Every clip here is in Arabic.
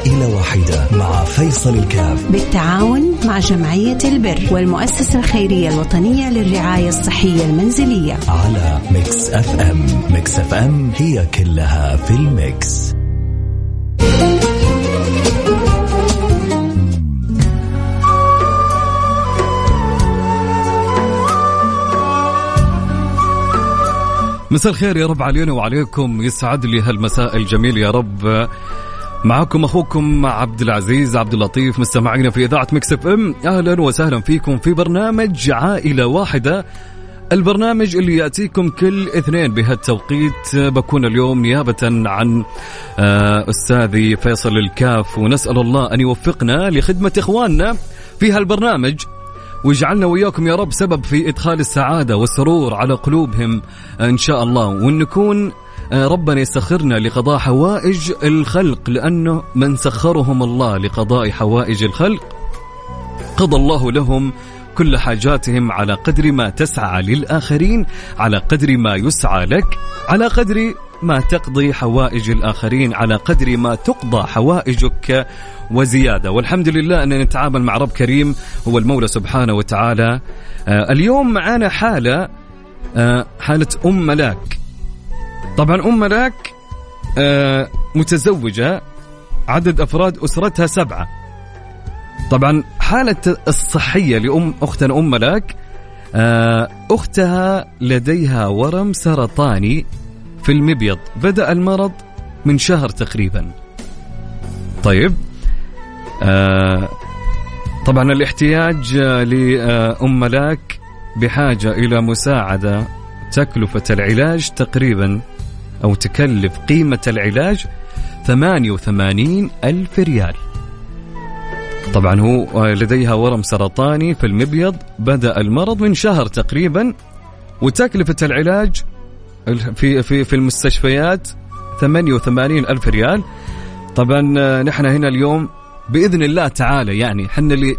عائلة واحدة مع فيصل الكاف. بالتعاون مع جمعية البر والمؤسسة الخيرية الوطنية للرعاية الصحية المنزلية. على Mix FM. Mix FM هي كلها في ال mix. مساء الخير يا رب علينا وعليكم. يسعد لي هالمساء الجميل يا رب. معكم أخوكم عبد العزيز عبد اللطيف مستمعينا في إذاعة Mix FM. أهلا وسهلا فيكم في برنامج عائلة واحدة. البرنامج اللي يأتيكم كل اثنين بهالتوقيت. بكون اليوم نيابة عن آه، أستاذي فيصل الكاف ونسأل الله أن يوفقنا لخدمة إخواننا في هالبرنامج. ويجعلنا وياكم يا رب سبب في إدخال السعادة والسرور على قلوبهم إن شاء الله. وان نكون آه، ربنا يسخرنا لقضاء حوائج الخلق لأنه من سخرهم الله لقضاء حوائج الخلق قضى الله لهم كل حاجاتهم على قدر ما تسعى للآخرين على قدر ما يسعى لك على قدر ما تقضي حوائج الآخرين على قدر ما تقضى حوائجك وزيادة. والحمد لله أن نتعامل مع رب كريم هو المولى سبحانه وتعالى. آه اليوم معانا حالة آه حالة أم ملاك. طبعا أم ملاك آه متزوجة عدد أفراد أسرتها سبعة. طبعا حالة الصحية لأم أختنا أم ملاك آه، أختها لديها ورم سرطاني في المبيض. بدأ المرض من شهر تقريبا. طيب آه، طبعا الاحتياج لأم ملاك بحاجة إلى مساعدة تكلفة العلاج تقريبا أو تكلف قيمة العلاج 88 ألف ريال. طبعا هو لديها ورم سرطاني في المبيض بدأ المرض من شهر تقريبا وتكلفة العلاج في في في المستشفيات 88 ألف ريال. طبعا نحن هنا اليوم بإذن الله تعالى يعني حنا اللي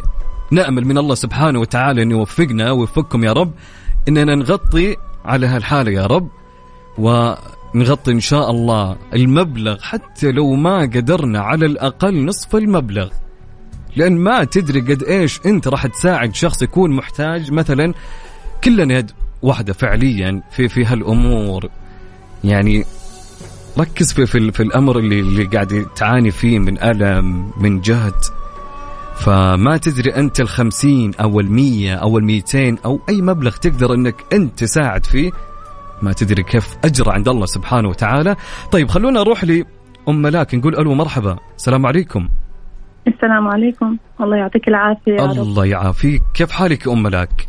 نأمل من الله سبحانه وتعالى أن يوفقنا ويوفقكم يا رب أننا نغطي على هالحالة يا رب ونغطي إن شاء الله المبلغ حتى لو ما قدرنا على الأقل نصف المبلغ. لأن ما تدري قد إيش أنت راح تساعد شخص يكون محتاج مثلا كلنا يد واحدة فعليا في في هالأمور. يعني ركز في في, في الأمر اللي اللي قاعد تعاني فيه من ألم من جهد. فما تدري أنت الخمسين أو المية أو الميتين أو أي مبلغ تقدر إنك أنت تساعد فيه ما تدري كيف اجر عند الله سبحانه وتعالى. طيب خلونا نروح لأم ملاك. نقول ألو مرحبا. السلام عليكم. السلام عليكم. الله يعطيك العافية يا الله يعافيك. كيف حالك أم ملاك؟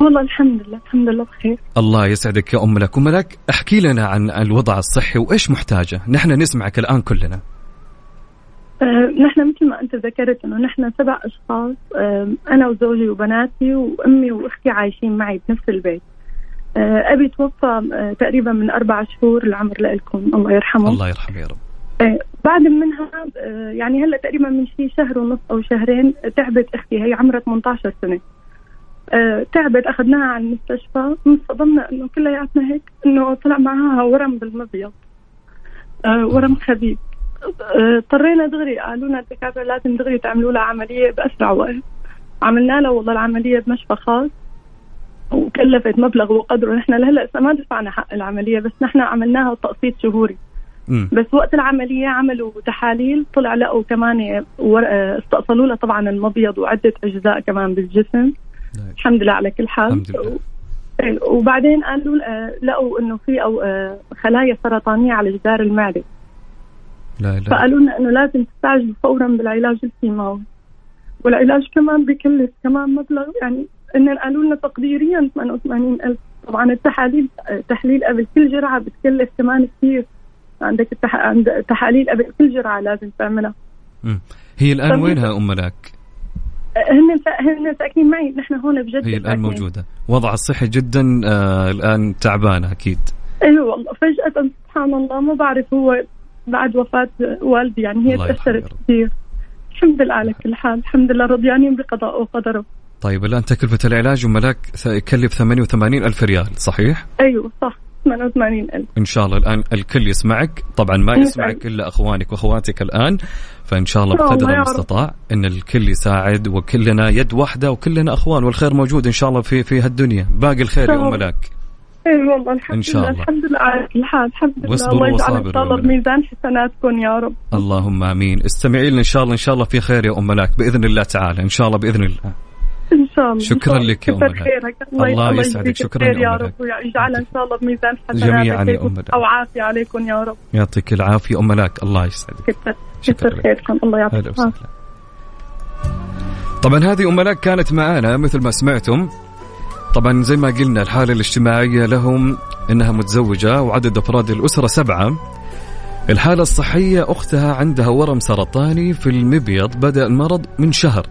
والله الحمد لله الحمد لله بخير. الله يسعدك يا أم ملاك. أم ملاك احكي لنا عن الوضع الصحي وإيش محتاجه. نحن نسمعك الآن كلنا. آه، نحن مثل ما أنت ذكرت إنه نحن سبع أشخاص آه، أنا وزوجي وبناتي وأمي وأختي عايشين معي بنفس البيت. أبي توفى آه، تقريبا من أربع شهور العمر لكم الله يرحمه. الله يرحمه يا رب. آه، بعد منها آه، يعني هلأ تقريبا من شي شهر ونص أو شهرين آه، تعبت أختي. هي عمرها 18 سنة. آه، تعبت أخذناها على المستشفى. انصدمنا إنه كلياتنا هيك إنه طلع معها ورم بالمبيض. آه، ورم خبيث. آه، اضطرينا دغري قالوا لنا الدكاترة لازم دغري تعملوا لها عملية بأسرع وقت. عملنا لها والله العملية بمشفى خاص. وكلفت مبلغ وقدره. نحن لهلا ما دفعنا حق العملية بس نحن عملناها تقسيط شهوري. مم. بس وقت العملية عملوا تحاليل طلع لقوا كمان استأصلوا لها طبعا المبيض وعدة أجزاء كمان بالجسم. الحمد لله على كل حال. إيه، وبعدين قالوا آه، لقوا إنه في أو آه، خلايا سرطانية على جدار المعدة. لا لا. فقالوا لنا إنه لازم تستعجلوا فورا بالعلاج الكيماوي. والعلاج كمان بكلف كمان مبلغ يعني إن قالوا لنا تقديريا 88 ألف طبعا التحاليل تحليل قبل كل جرعة بتكلف كمان كثير عندك التح... عند تحاليل قبل كل جرعة لازم تعملها. هي الآن طب- وينها أم ملاك؟ هن سا... هن ساكنين معي. نحن هون بجد هي الآن موجودة. وضعها الصحي جدا آه الآن تعبانة أكيد. أيوه والله. فجأة سبحان الله ما بعرف هو بعد وفاة والدي يعني هي رب. كثير الحمد لله على كل حال. الحمد لله رضيانين بقضاء وقدره. طيب الآن تكلفة العلاج ام ملاك يكلف 88 ألف ريال صحيح؟ أيوه صح 88 ألف. إن شاء الله الآن الكل يسمعك. طبعا ما يسمعك إلا أخوانك وأخواتك الآن فإن شاء الله بقدر المستطاع إن الكل يساعد وكلنا يد واحدة وكلنا أخوان والخير موجود إن شاء الله في في هالدنيا. باقي الخير يا أم ملاك. اي والله الحمد إن شاء لله. الله. الحمد لله على كل حال. الحمد لله. واصبروا الله يجعل وصابروا إن ولد. بميزان حسناتكم يا رب. اللهم آمين. استمعي لنا إن شاء الله. إن شاء الله في خير يا أم ملاك. بإذن الله تعالى. إن شاء الله بإذن الله. إن شاء الله. شكراً. لك يا ملاك. خيرك. الله يسعدك. شكراً يا رب؟ ويجعلها إن شاء الله بميزان حسناتك جميعاً يا ملاك. أو عافيه عليكم يا رب. يعطيك العافية. أم ملاك الله يسعدك. كثر. خيركم؟ الله يعطيك العافية. طبعا هذه أم ملاك كانت معانا مثل ما سمعتم. طبعا زي ما قلنا الحالة الاجتماعية لهم إنها متزوجة وعدد أفراد الأسرة سبعة. الحالة الصحية أختها عندها ورم سرطاني في المبيض بدأ المرض من شهر.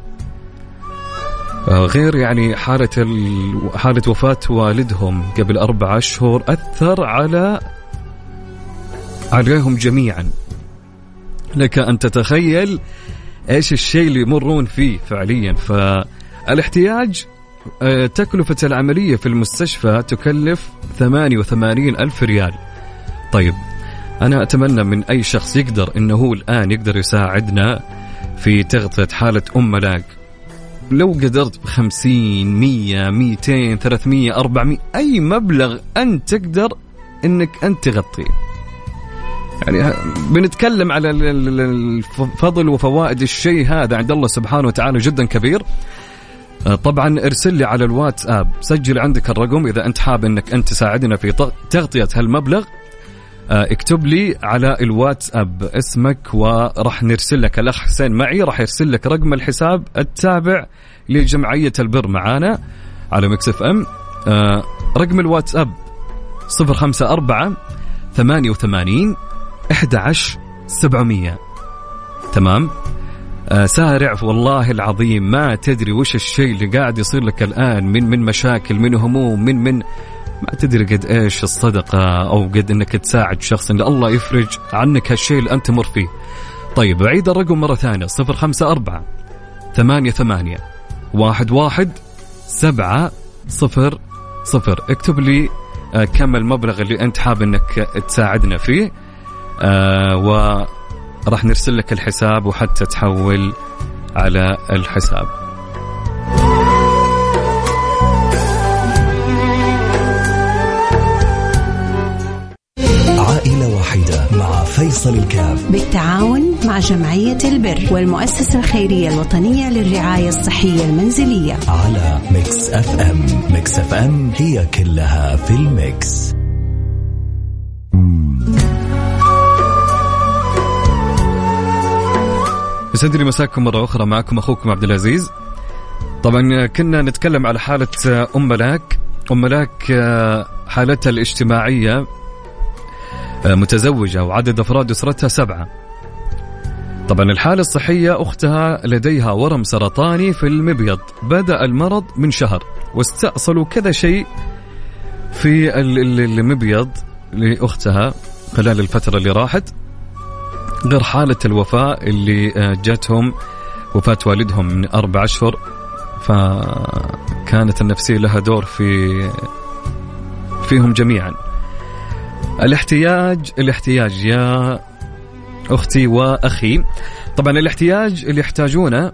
غير يعني حالة ال... حالة وفاة والدهم قبل أربعة أشهر أثر على عليهم جميعا. لك أن تتخيل إيش الشيء اللي يمرون فيه فعليا. فالاحتياج آه، تكلفة العملية في المستشفى تكلف 88 ألف ريال. طيب أنا أتمنى من أي شخص يقدر أنه الآن يقدر يساعدنا في تغطية حالة أم ملاك. لو قدرت بخمسين مية ميتين ثلاثمية أربعمية أي مبلغ أنت تقدر أنك أنت تغطيه. يعني بنتكلم على ال- ال- ال- الفضل وفوائد الشيء هذا عند الله سبحانه وتعالى جدا كبير. آه، طبعا ارسل لي على الواتساب سجل عندك الرقم إذا أنت حاب إنك أنت تساعدنا في تغطية هالمبلغ. اكتب لي على الواتساب اسمك وراح نرسل لك. الأخ حسين معي راح يرسل لك رقم الحساب التابع لجمعية البر معانا على Mix FM. آه، رقم الواتساب 054 88 11 700 تمام؟ آه سارع والله العظيم ما تدري وش الشيء اللي قاعد يصير لك الآن من من مشاكل من هموم من من ما تدري قد إيش الصدقة أو قد إنك تساعد شخص إن الله يفرج عنك هالشيء اللي أنت تمر فيه. طيب أعيد الرقم مرة ثانية صفر خمسة أربعة ثمانية ثمانية واحد واحد سبعة صفر صفر. اكتب لي آه، كم المبلغ اللي أنت حاب أنك تساعدنا فيه آه وراح نرسل لك الحساب وحتى تحول على الحساب. فيصل الكاف. بالتعاون مع جمعية البر والمؤسسة الخيرية الوطنية للرعاية الصحية المنزلية. على Mix FM. Mix FM هي كلها في ال mix. يسعد لي مساكم مرة أخرى. معكم أخوكم عبد العزيز. طبعا كنا نتكلم على حالة أم ملاك. أم ملاك آه، حالتها الاجتماعية متزوجة وعدد أفراد أسرتها سبعة. طبعا الحالة الصحية أختها لديها ورم سرطاني في المبيض. بدأ المرض من شهر واستأصلوا كذا شيء في ال- ال- المبيض لأختها خلال الفترة اللي راحت غير حالة الوفاة اللي آه، جاتهم وفاة والدهم من أربع أشهر. فكانت النفسية لها دور في فيهم جميعا. الاحتياج الاحتياج يا أختي وأخي. طبعا الاحتياج اللي يحتاجونه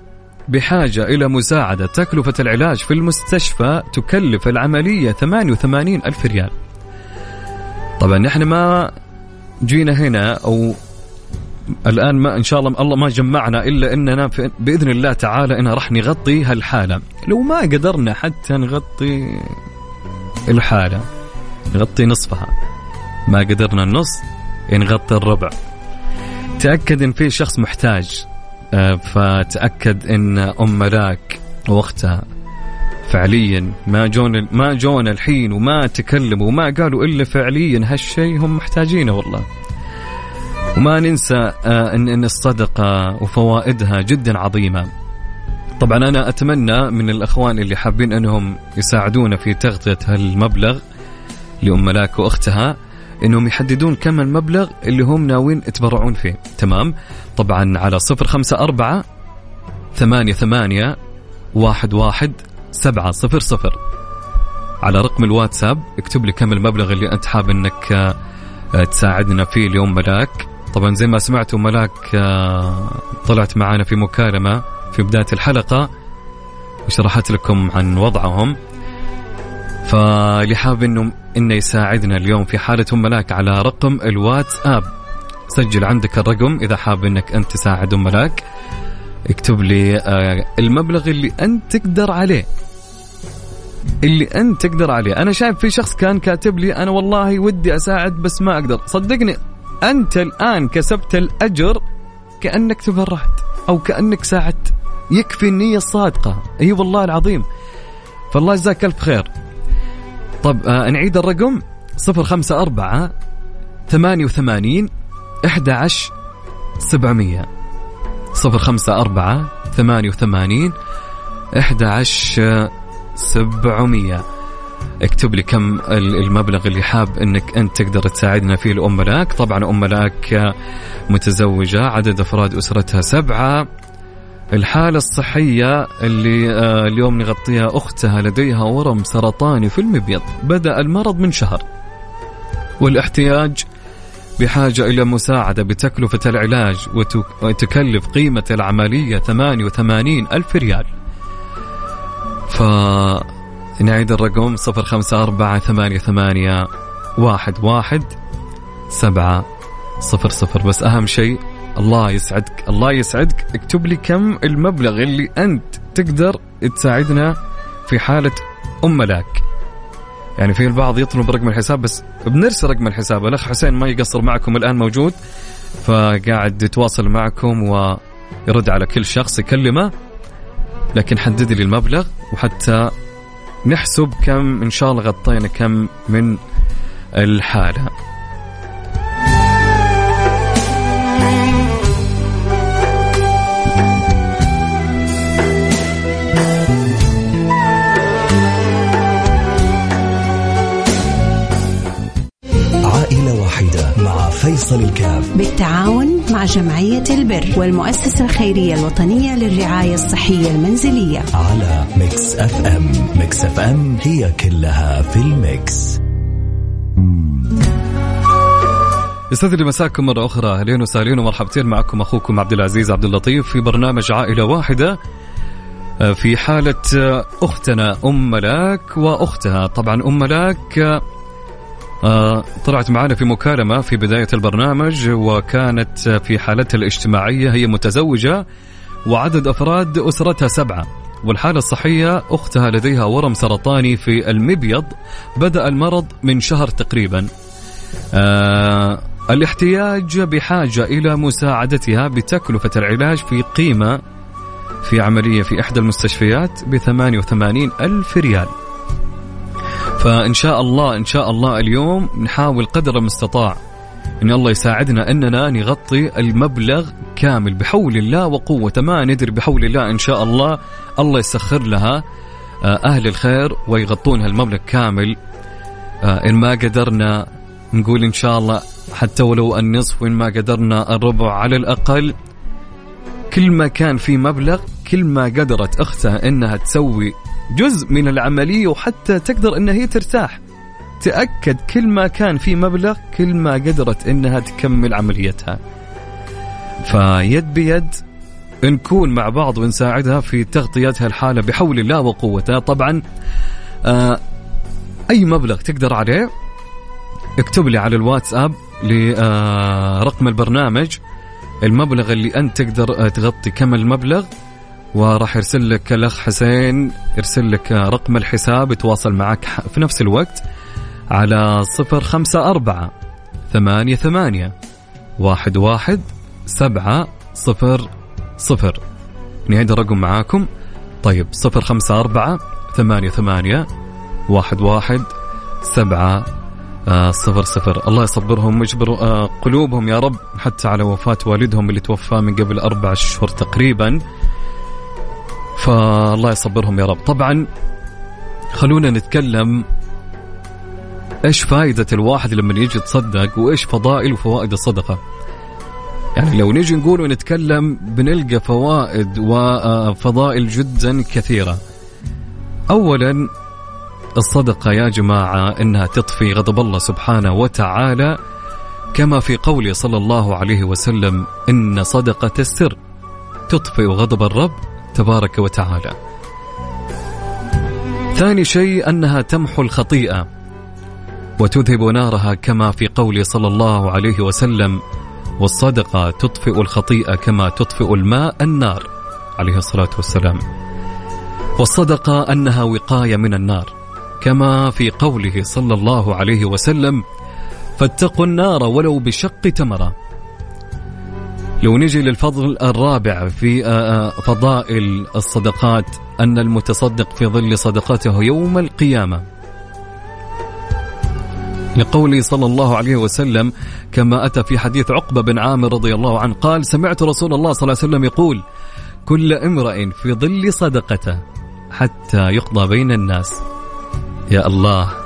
بحاجة إلى مساعدة تكلفة العلاج في المستشفى تكلف العملية 88 ألف ريال. طبعا نحن ما جينا هنا أو الآن ما إن شاء الله الله ما جمعنا إلا إننا في بإذن الله تعالى إنها راح نغطي هالحالة. لو ما قدرنا حتى نغطي الحالة نغطي نصفها. ما قدرنا النص نغطي الربع تأكد إن في شخص محتاج آه، فتأكد إن أم ملاك وأختها فعليا ما جون ما جون الحين وما تكلموا وما قالوا إلا فعليا هالشيء هم محتاجينه والله وما ننسى آه، ان إن الصدقة وفوائدها جدا عظيمة. طبعا أنا أتمنى من الأخوان اللي حابين إنهم يساعدونا في تغطية هالمبلغ لأم ملاك وأختها إنهم يحددون كم المبلغ اللي هم ناويين يتبرعون فيه، تمام؟ طبعا على صفر خمسة أربعة ثمانية ثمانية واحد واحد سبعة صفر صفر. على رقم الواتساب اكتب لي كم المبلغ اللي أنت حاب إنك آه، تساعدنا فيه اليوم ملاك. طبعا زي ما سمعتوا ملاك آه، طلعت معنا في مكالمة في بداية الحلقة وشرحت لكم عن وضعهم. فاللي حاب إنه إنه يساعدنا اليوم في حالة ام ملاك على رقم الواتساب سجل عندك الرقم إذا حاب إنك أنت تساعد ام ملاك اكتب لي آه، المبلغ اللي أنت تقدر عليه. اللي أنت تقدر عليه. أنا شايف في شخص كان كاتب لي أنا والله ودي أساعد بس ما أقدر. صدقني أنت الآن كسبت الأجر كأنك تبرعت أو كأنك ساعدت. يكفي النية الصادقة. إي والله العظيم. فالله يجزاك ألف خير. طب آه نعيد الرقم. 054 88 11 700 054 88 11 700 اكتب لي كم المبلغ اللي حاب إنك أنت تقدر تساعدنا فيه. الأم ملاك. طبعا أم ملاك متزوجة. عدد أفراد أسرتها سبعة. الحالة الصحية اللي آه، اليوم نغطيها أختها لديها ورم سرطاني في المبيض. بدأ المرض من شهر. والاحتياج بحاجة إلى مساعدة بتكلفة العلاج وتكلف قيمة العملية 88 ألف ريال. فنعيد الرقم 054 واحد واحد سبعة صفر صفر. بس أهم شيء الله يسعدك الله يسعدك. اكتب لي كم المبلغ اللي أنت تقدر تساعدنا في حالة أم ملاك يعني في البعض يطلب رقم الحساب بس بنرسل رقم الحساب. الأخ حسين ما يقصر معكم الآن موجود فقاعد يتواصل معكم ويرد على كل شخص يكلمه. لكن حدد لي المبلغ وحتى نحسب كم إن شاء الله غطينا كم من الحاله فيصل الكاف. بالتعاون مع جمعية البر والمؤسسة الخيرية الوطنية للرعاية الصحية المنزلية. على Mix FM. Mix FM هي كلها في ال mix. يسعد لي مساكم مرة أخرى. أهلين وسهلين ومرحبتين معكم أخوكم عبد العزيز عبد اللطيف في برنامج عائلة واحدة آه، في حالة آه، أختنا أم ملاك وأختها. طبعا أم ملاك آه، طلعت معنا في مكالمة في بداية البرنامج وكانت في حالتها الاجتماعية هي متزوجة وعدد أفراد أسرتها سبعة. والحالة الصحية أختها لديها ورم سرطاني في المبيض بدأ المرض من شهر تقريبا. آه الاحتياج بحاجة إلى مساعدتها بتكلفة العلاج في قيمة في عملية في إحدى المستشفيات ب 88 ألف ريال. فإن شاء الله إن شاء الله اليوم نحاول قدر المستطاع إن الله يساعدنا أننا نغطي المبلغ كامل بحول الله وقوته ما ندري بحول الله إن شاء الله الله يسخر لها آه، أهل الخير ويغطونها المبلغ كامل. آه، إن ما قدرنا نقول إن شاء الله حتى ولو النصف وإن ما قدرنا الربع على الأقل. كل ما كان في مبلغ كل ما قدرت أختها إنها تسوي جزء من العملية وحتى تقدر انها هي ترتاح. تأكد كل ما كان في مبلغ كل ما قدرت إنها تكمل عمليتها. فيد بيد نكون مع بعض ونساعدها في تغطيتها الحالة بحول الله وقوته طبعا آه أي مبلغ تقدر عليه اكتب لي على الواتساب لرقم آه البرنامج المبلغ اللي أنت تقدر تغطي كم المبلغ وراح يرسل لك الأخ حسين يرسل لك رقم الحساب يتواصل معك في نفس الوقت على صفر خمسة أربعة ثمانية ثمانية واحد واحد سبعة صفر صفر. نعيد الرقم معاكم. طيب صفر خمسة أربعة ثمانية ثمانية واحد واحد سبعة آه صفر صفر. الله يصبرهم ويجبر آه قلوبهم يا رب حتى على وفاة والدهم اللي توفى من قبل أربع أشهر تقريبا. فالله يصبرهم يا رب. طبعا خلونا نتكلم إيش فائدة الواحد لما يجي يتصدق وإيش فضائل وفوائد الصدقة. يعني لو نيجي نقول ونتكلم بنلقى فوائد وفضائل جدا كثيرة. اولا الصدقة يا جماعة إنها تطفي غضب الله سبحانه وتعالى كما في قوله صلى الله عليه وسلم إن صدقة السر تطفئ غضب الرب تبارك وتعالى. ثاني شيء أنها تمحو الخطيئة وتذهب نارها كما في قوله صلى الله عليه وسلم والصدقة تطفئ الخطيئة كما تطفئ الماء النار عليه الصلاة والسلام. والصدقة أنها وقاية من النار كما في قوله صلى الله عليه وسلم فاتقوا النار ولو بشق تمرة لو نجي للفضل الرابع في آه، آه، فضائل الصدقات أن المتصدق في ظل صدقته يوم القيامة. لقوله صلى الله عليه وسلم كما أتى في حديث عقبة بن عامر رضي الله عنه قال سمعت رسول الله صلى الله عليه وسلم يقول كل امرئ في ظل صدقته حتى يقضى بين الناس. يا الله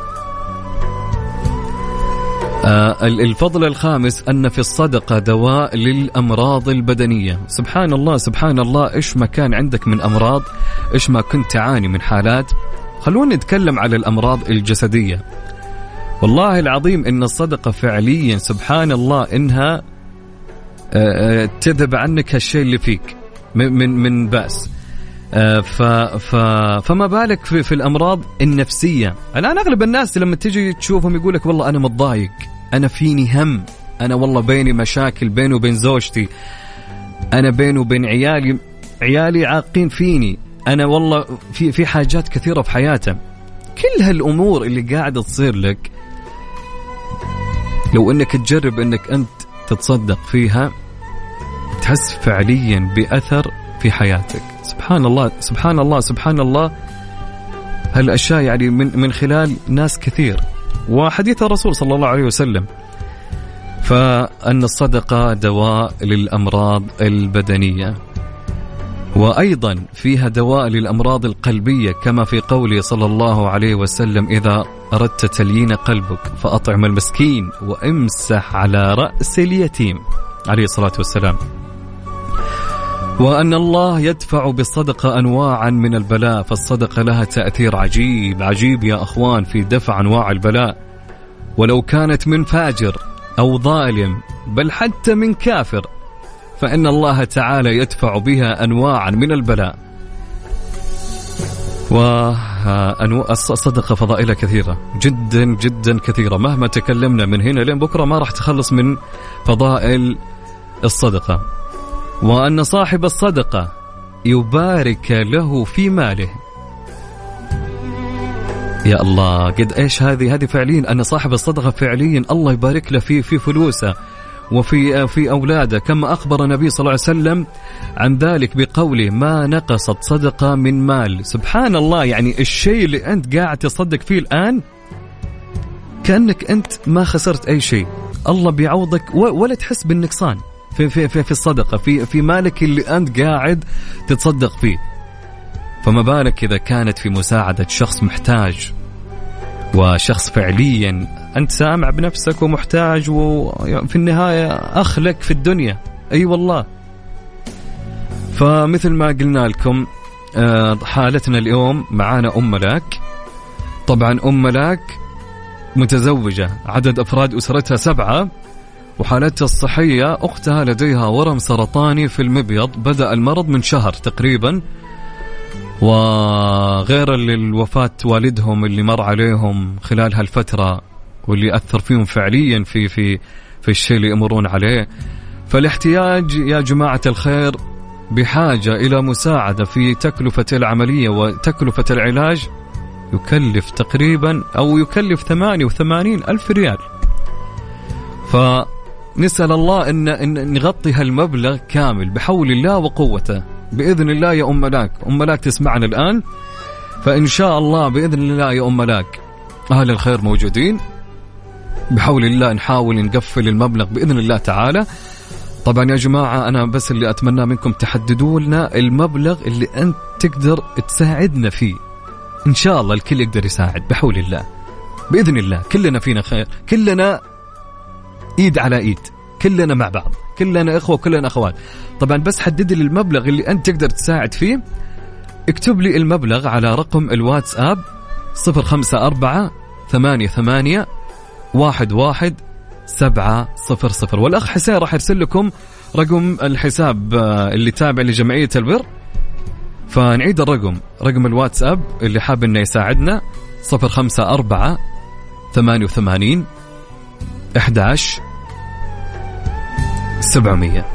الفضل الخامس أن في الصدقة دواء للأمراض البدنية. سبحان الله سبحان الله إيش ما كان عندك من أمراض إيش ما كنت تعاني من حالات. خلونا نتكلم على الأمراض الجسدية. والله العظيم إن الصدقة فعليا سبحان الله إنها آه، آه، تذهب عنك هالشيء اللي فيك من من من آه، ف ف فما بالك في, في الأمراض النفسية؟ الآن أغلب الناس لما تجي تشوفهم يقول لك والله أنا متضايق. أنا فيني هم. أنا والله بيني مشاكل بيني وبين زوجتي. أنا بيني وبين عيالي عيالي عاقين فيني. أنا والله في في حاجات كثيرة في حياته كل هالأمور اللي قاعدة تصير لك لو إنك تجرب إنك أنت تتصدق فيها تحس فعليا بأثر في حياتك. سبحان الله سبحان الله سبحان الله. هالأشياء يعني من من خلال ناس كثير. وحديث الرسول صلى الله عليه وسلم. فأن الصدقة دواء للأمراض البدنية وأيضا فيها دواء للأمراض القلبية كما في قوله صلى الله عليه وسلم إذا أردت تليين قلبك فأطعم المسكين وامسح على رأس اليتيم. عليه الصلاة والسلام. وأن الله يدفع بالصدقة انواعا من البلاء فالصدقة لها تأثير عجيب عجيب يا أخوان في دفع أنواع البلاء. ولو كانت من فاجر أو ظالم بل حتى من كافر فإن الله تعالى يدفع بها أنواعا من البلاء. والصدقة فضائلها كثيرة جدا جدا كثيرة. مهما تكلمنا من هنا لين بكرة ما راح تخلص من فضائل الصدقة. وأن صاحب الصدقة يبارك له في ماله. يا الله قد إيش هذه؟ هذه فعليا أن صاحب الصدقة فعليا الله يبارك له في في فلوسه وفي في أولاده. كما أخبر النبي صلى الله عليه وسلم عن ذلك بقوله ما نقصت صدقة من مال. سبحان الله يعني الشيء اللي أنت قاعد تصدق فيه الآن كأنك أنت ما خسرت أي شيء. الله بيعوضك ولا تحس بالنقصان في في في, في الصدقة في في مالك اللي أنت قاعد تتصدق فيه. فما بالك إذا كانت في مساعدة شخص محتاج وشخص فعليا أنت سامع بنفسك ومحتاج وفي النهاية أخ لك في الدنيا. أي أيوة والله. فمثل ما قلنا لكم آه، حالتنا اليوم معانا أم ملاك. طبعا أم ملاك متزوجة عدد أفراد أسرتها سبعة وحالتها الصحية أختها لديها ورم سرطاني في المبيض بدأ المرض من شهر تقريبا. وغير الوفاة والدهم اللي مر عليهم خلال هالفترة واللي أثر فيهم فعليا في في في الشيء اللي يمرون عليه. فالاحتياج يا جماعة الخير بحاجة إلى مساعدة في تكلفة العملية وتكلفة العلاج يكلف تقريبا أو يكلف 88 ألف ريال. فنسأل الله أن, نغطي هالمبلغ كامل بحول الله وقوته. بإذن الله يا أم ملاك. أم ملاك تسمعنا الآن. فإن شاء الله بإذن الله يا أم ملاك أهل الخير موجودين. بحول الله نحاول نقفل المبلغ بإذن الله تعالى. طبعا يا جماعة أنا بس اللي اتمناه منكم تحددوا لنا المبلغ اللي أنت تقدر تساعدنا فيه. إن شاء الله الكل يقدر يساعد بحول الله. بإذن الله كلنا فينا خير. كلنا إيد على إيد. كلنا مع بعض. كلنا إخوة كلنا أخوات. طبعا بس حدد لي المبلغ اللي أنت تقدر تساعد فيه. اكتب لي المبلغ على رقم الواتساب صفر خمسة أربعة ثمانية ثمانية واحد واحد سبعة صفر صفر. والأخ حسين راح يرسل لكم رقم الحساب آه، اللي تابع لجمعية البر. فنعيد الرقم رقم الواتساب اللي حاب إنه يساعدنا صفر خمسة أربعة ثمانية وثمانين أحداش سبعمية.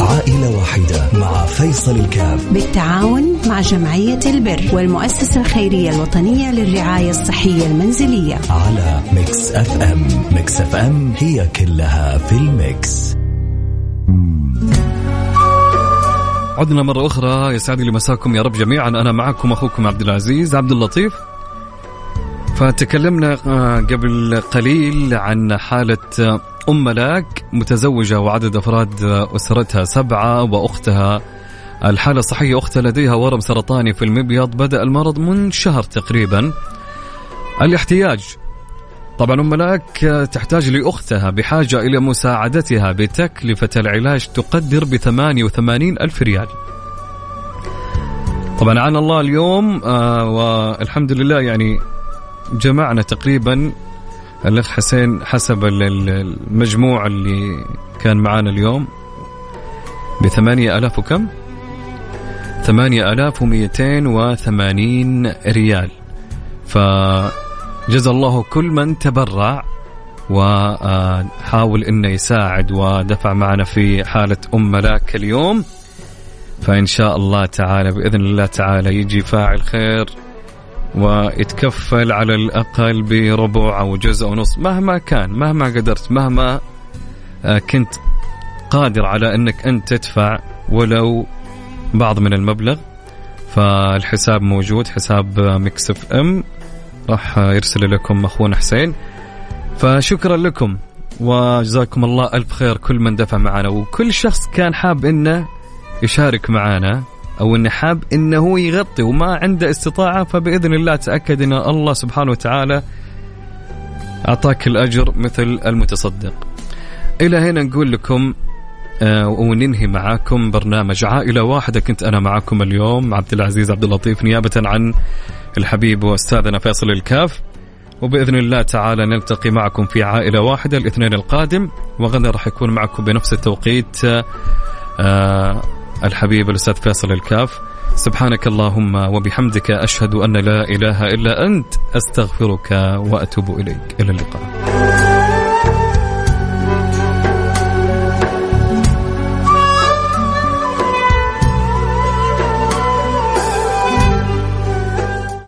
عائلة واحدة مع فيصل الكاف. بالتعاون مع جمعية البر والمؤسسة الخيرية الوطنية للرعاية الصحية المنزلية. على Mix FM. Mix FM هي كلها في ال mix. عدنا مرة أخرى. يسعد لي مساكم يا رب جميعا. أنا معكم أخوكم عبد العزيز. عبد اللطيف. فتكلمنا آه، قبل قليل عن حالة آه، أم ملاك متزوجة وعدد أفراد آه، أسرتها سبعة وأختها. الحالة الصحية أختها لديها ورم سرطاني في المبيض بدأ المرض من شهر تقريبا. الاحتياج طبعا أم ملاك تحتاج لأختها بحاجة إلى مساعدتها بتكلفة العلاج تقدر ب 88 ألف ريال. طبعا عن الله اليوم آه والحمد لله يعني جمعنا تقريبا الأخ حسين حسب المجموع اللي كان معانا اليوم. بثمانية ألاف وكم؟ ثمانية ألاف ومئتين وثمانين ريال. فجزا الله كل من تبرع وحاول إنه يساعد ودفع معنا في حالة أم ملاك اليوم. فإن شاء الله تعالى بإذن الله تعالى يجي فاعل خير. ويتكفل على الأقل بربع أو جزء أو نص مهما كان مهما قدرت مهما آه، كنت قادر على أنك أنت تدفع ولو بعض من المبلغ. فالحساب موجود حساب مكسف إم. راح يرسل لكم أخونا حسين. فشكرا لكم وجزاكم الله ألف خير كل من دفع معنا. وكل شخص كان حاب إنه يشارك معنا أو انه حاب إنه هو يغطي وما عنده استطاعة فبإذن الله تأكد إن الله سبحانه وتعالى أعطاك الأجر مثل المتصدق. إلى هنا نقول لكم آه وننهي معاكم برنامج عائلة واحدة كنت أنا معاكم اليوم عبد العزيز عبد اللطيف نيابة عن الحبيب وأستاذنا فيصل الكاف وبإذن الله تعالى نلتقي معكم في عائلة واحدة الاثنين القادم وغدا راح يكون معكم بنفس التوقيت آه الحبيب الأستاذ فيصل الكاف. سبحانك اللهم وبحمدك أشهد أن لا إله إلا أنت أستغفرك وأتوب إليك. إلى اللقاء.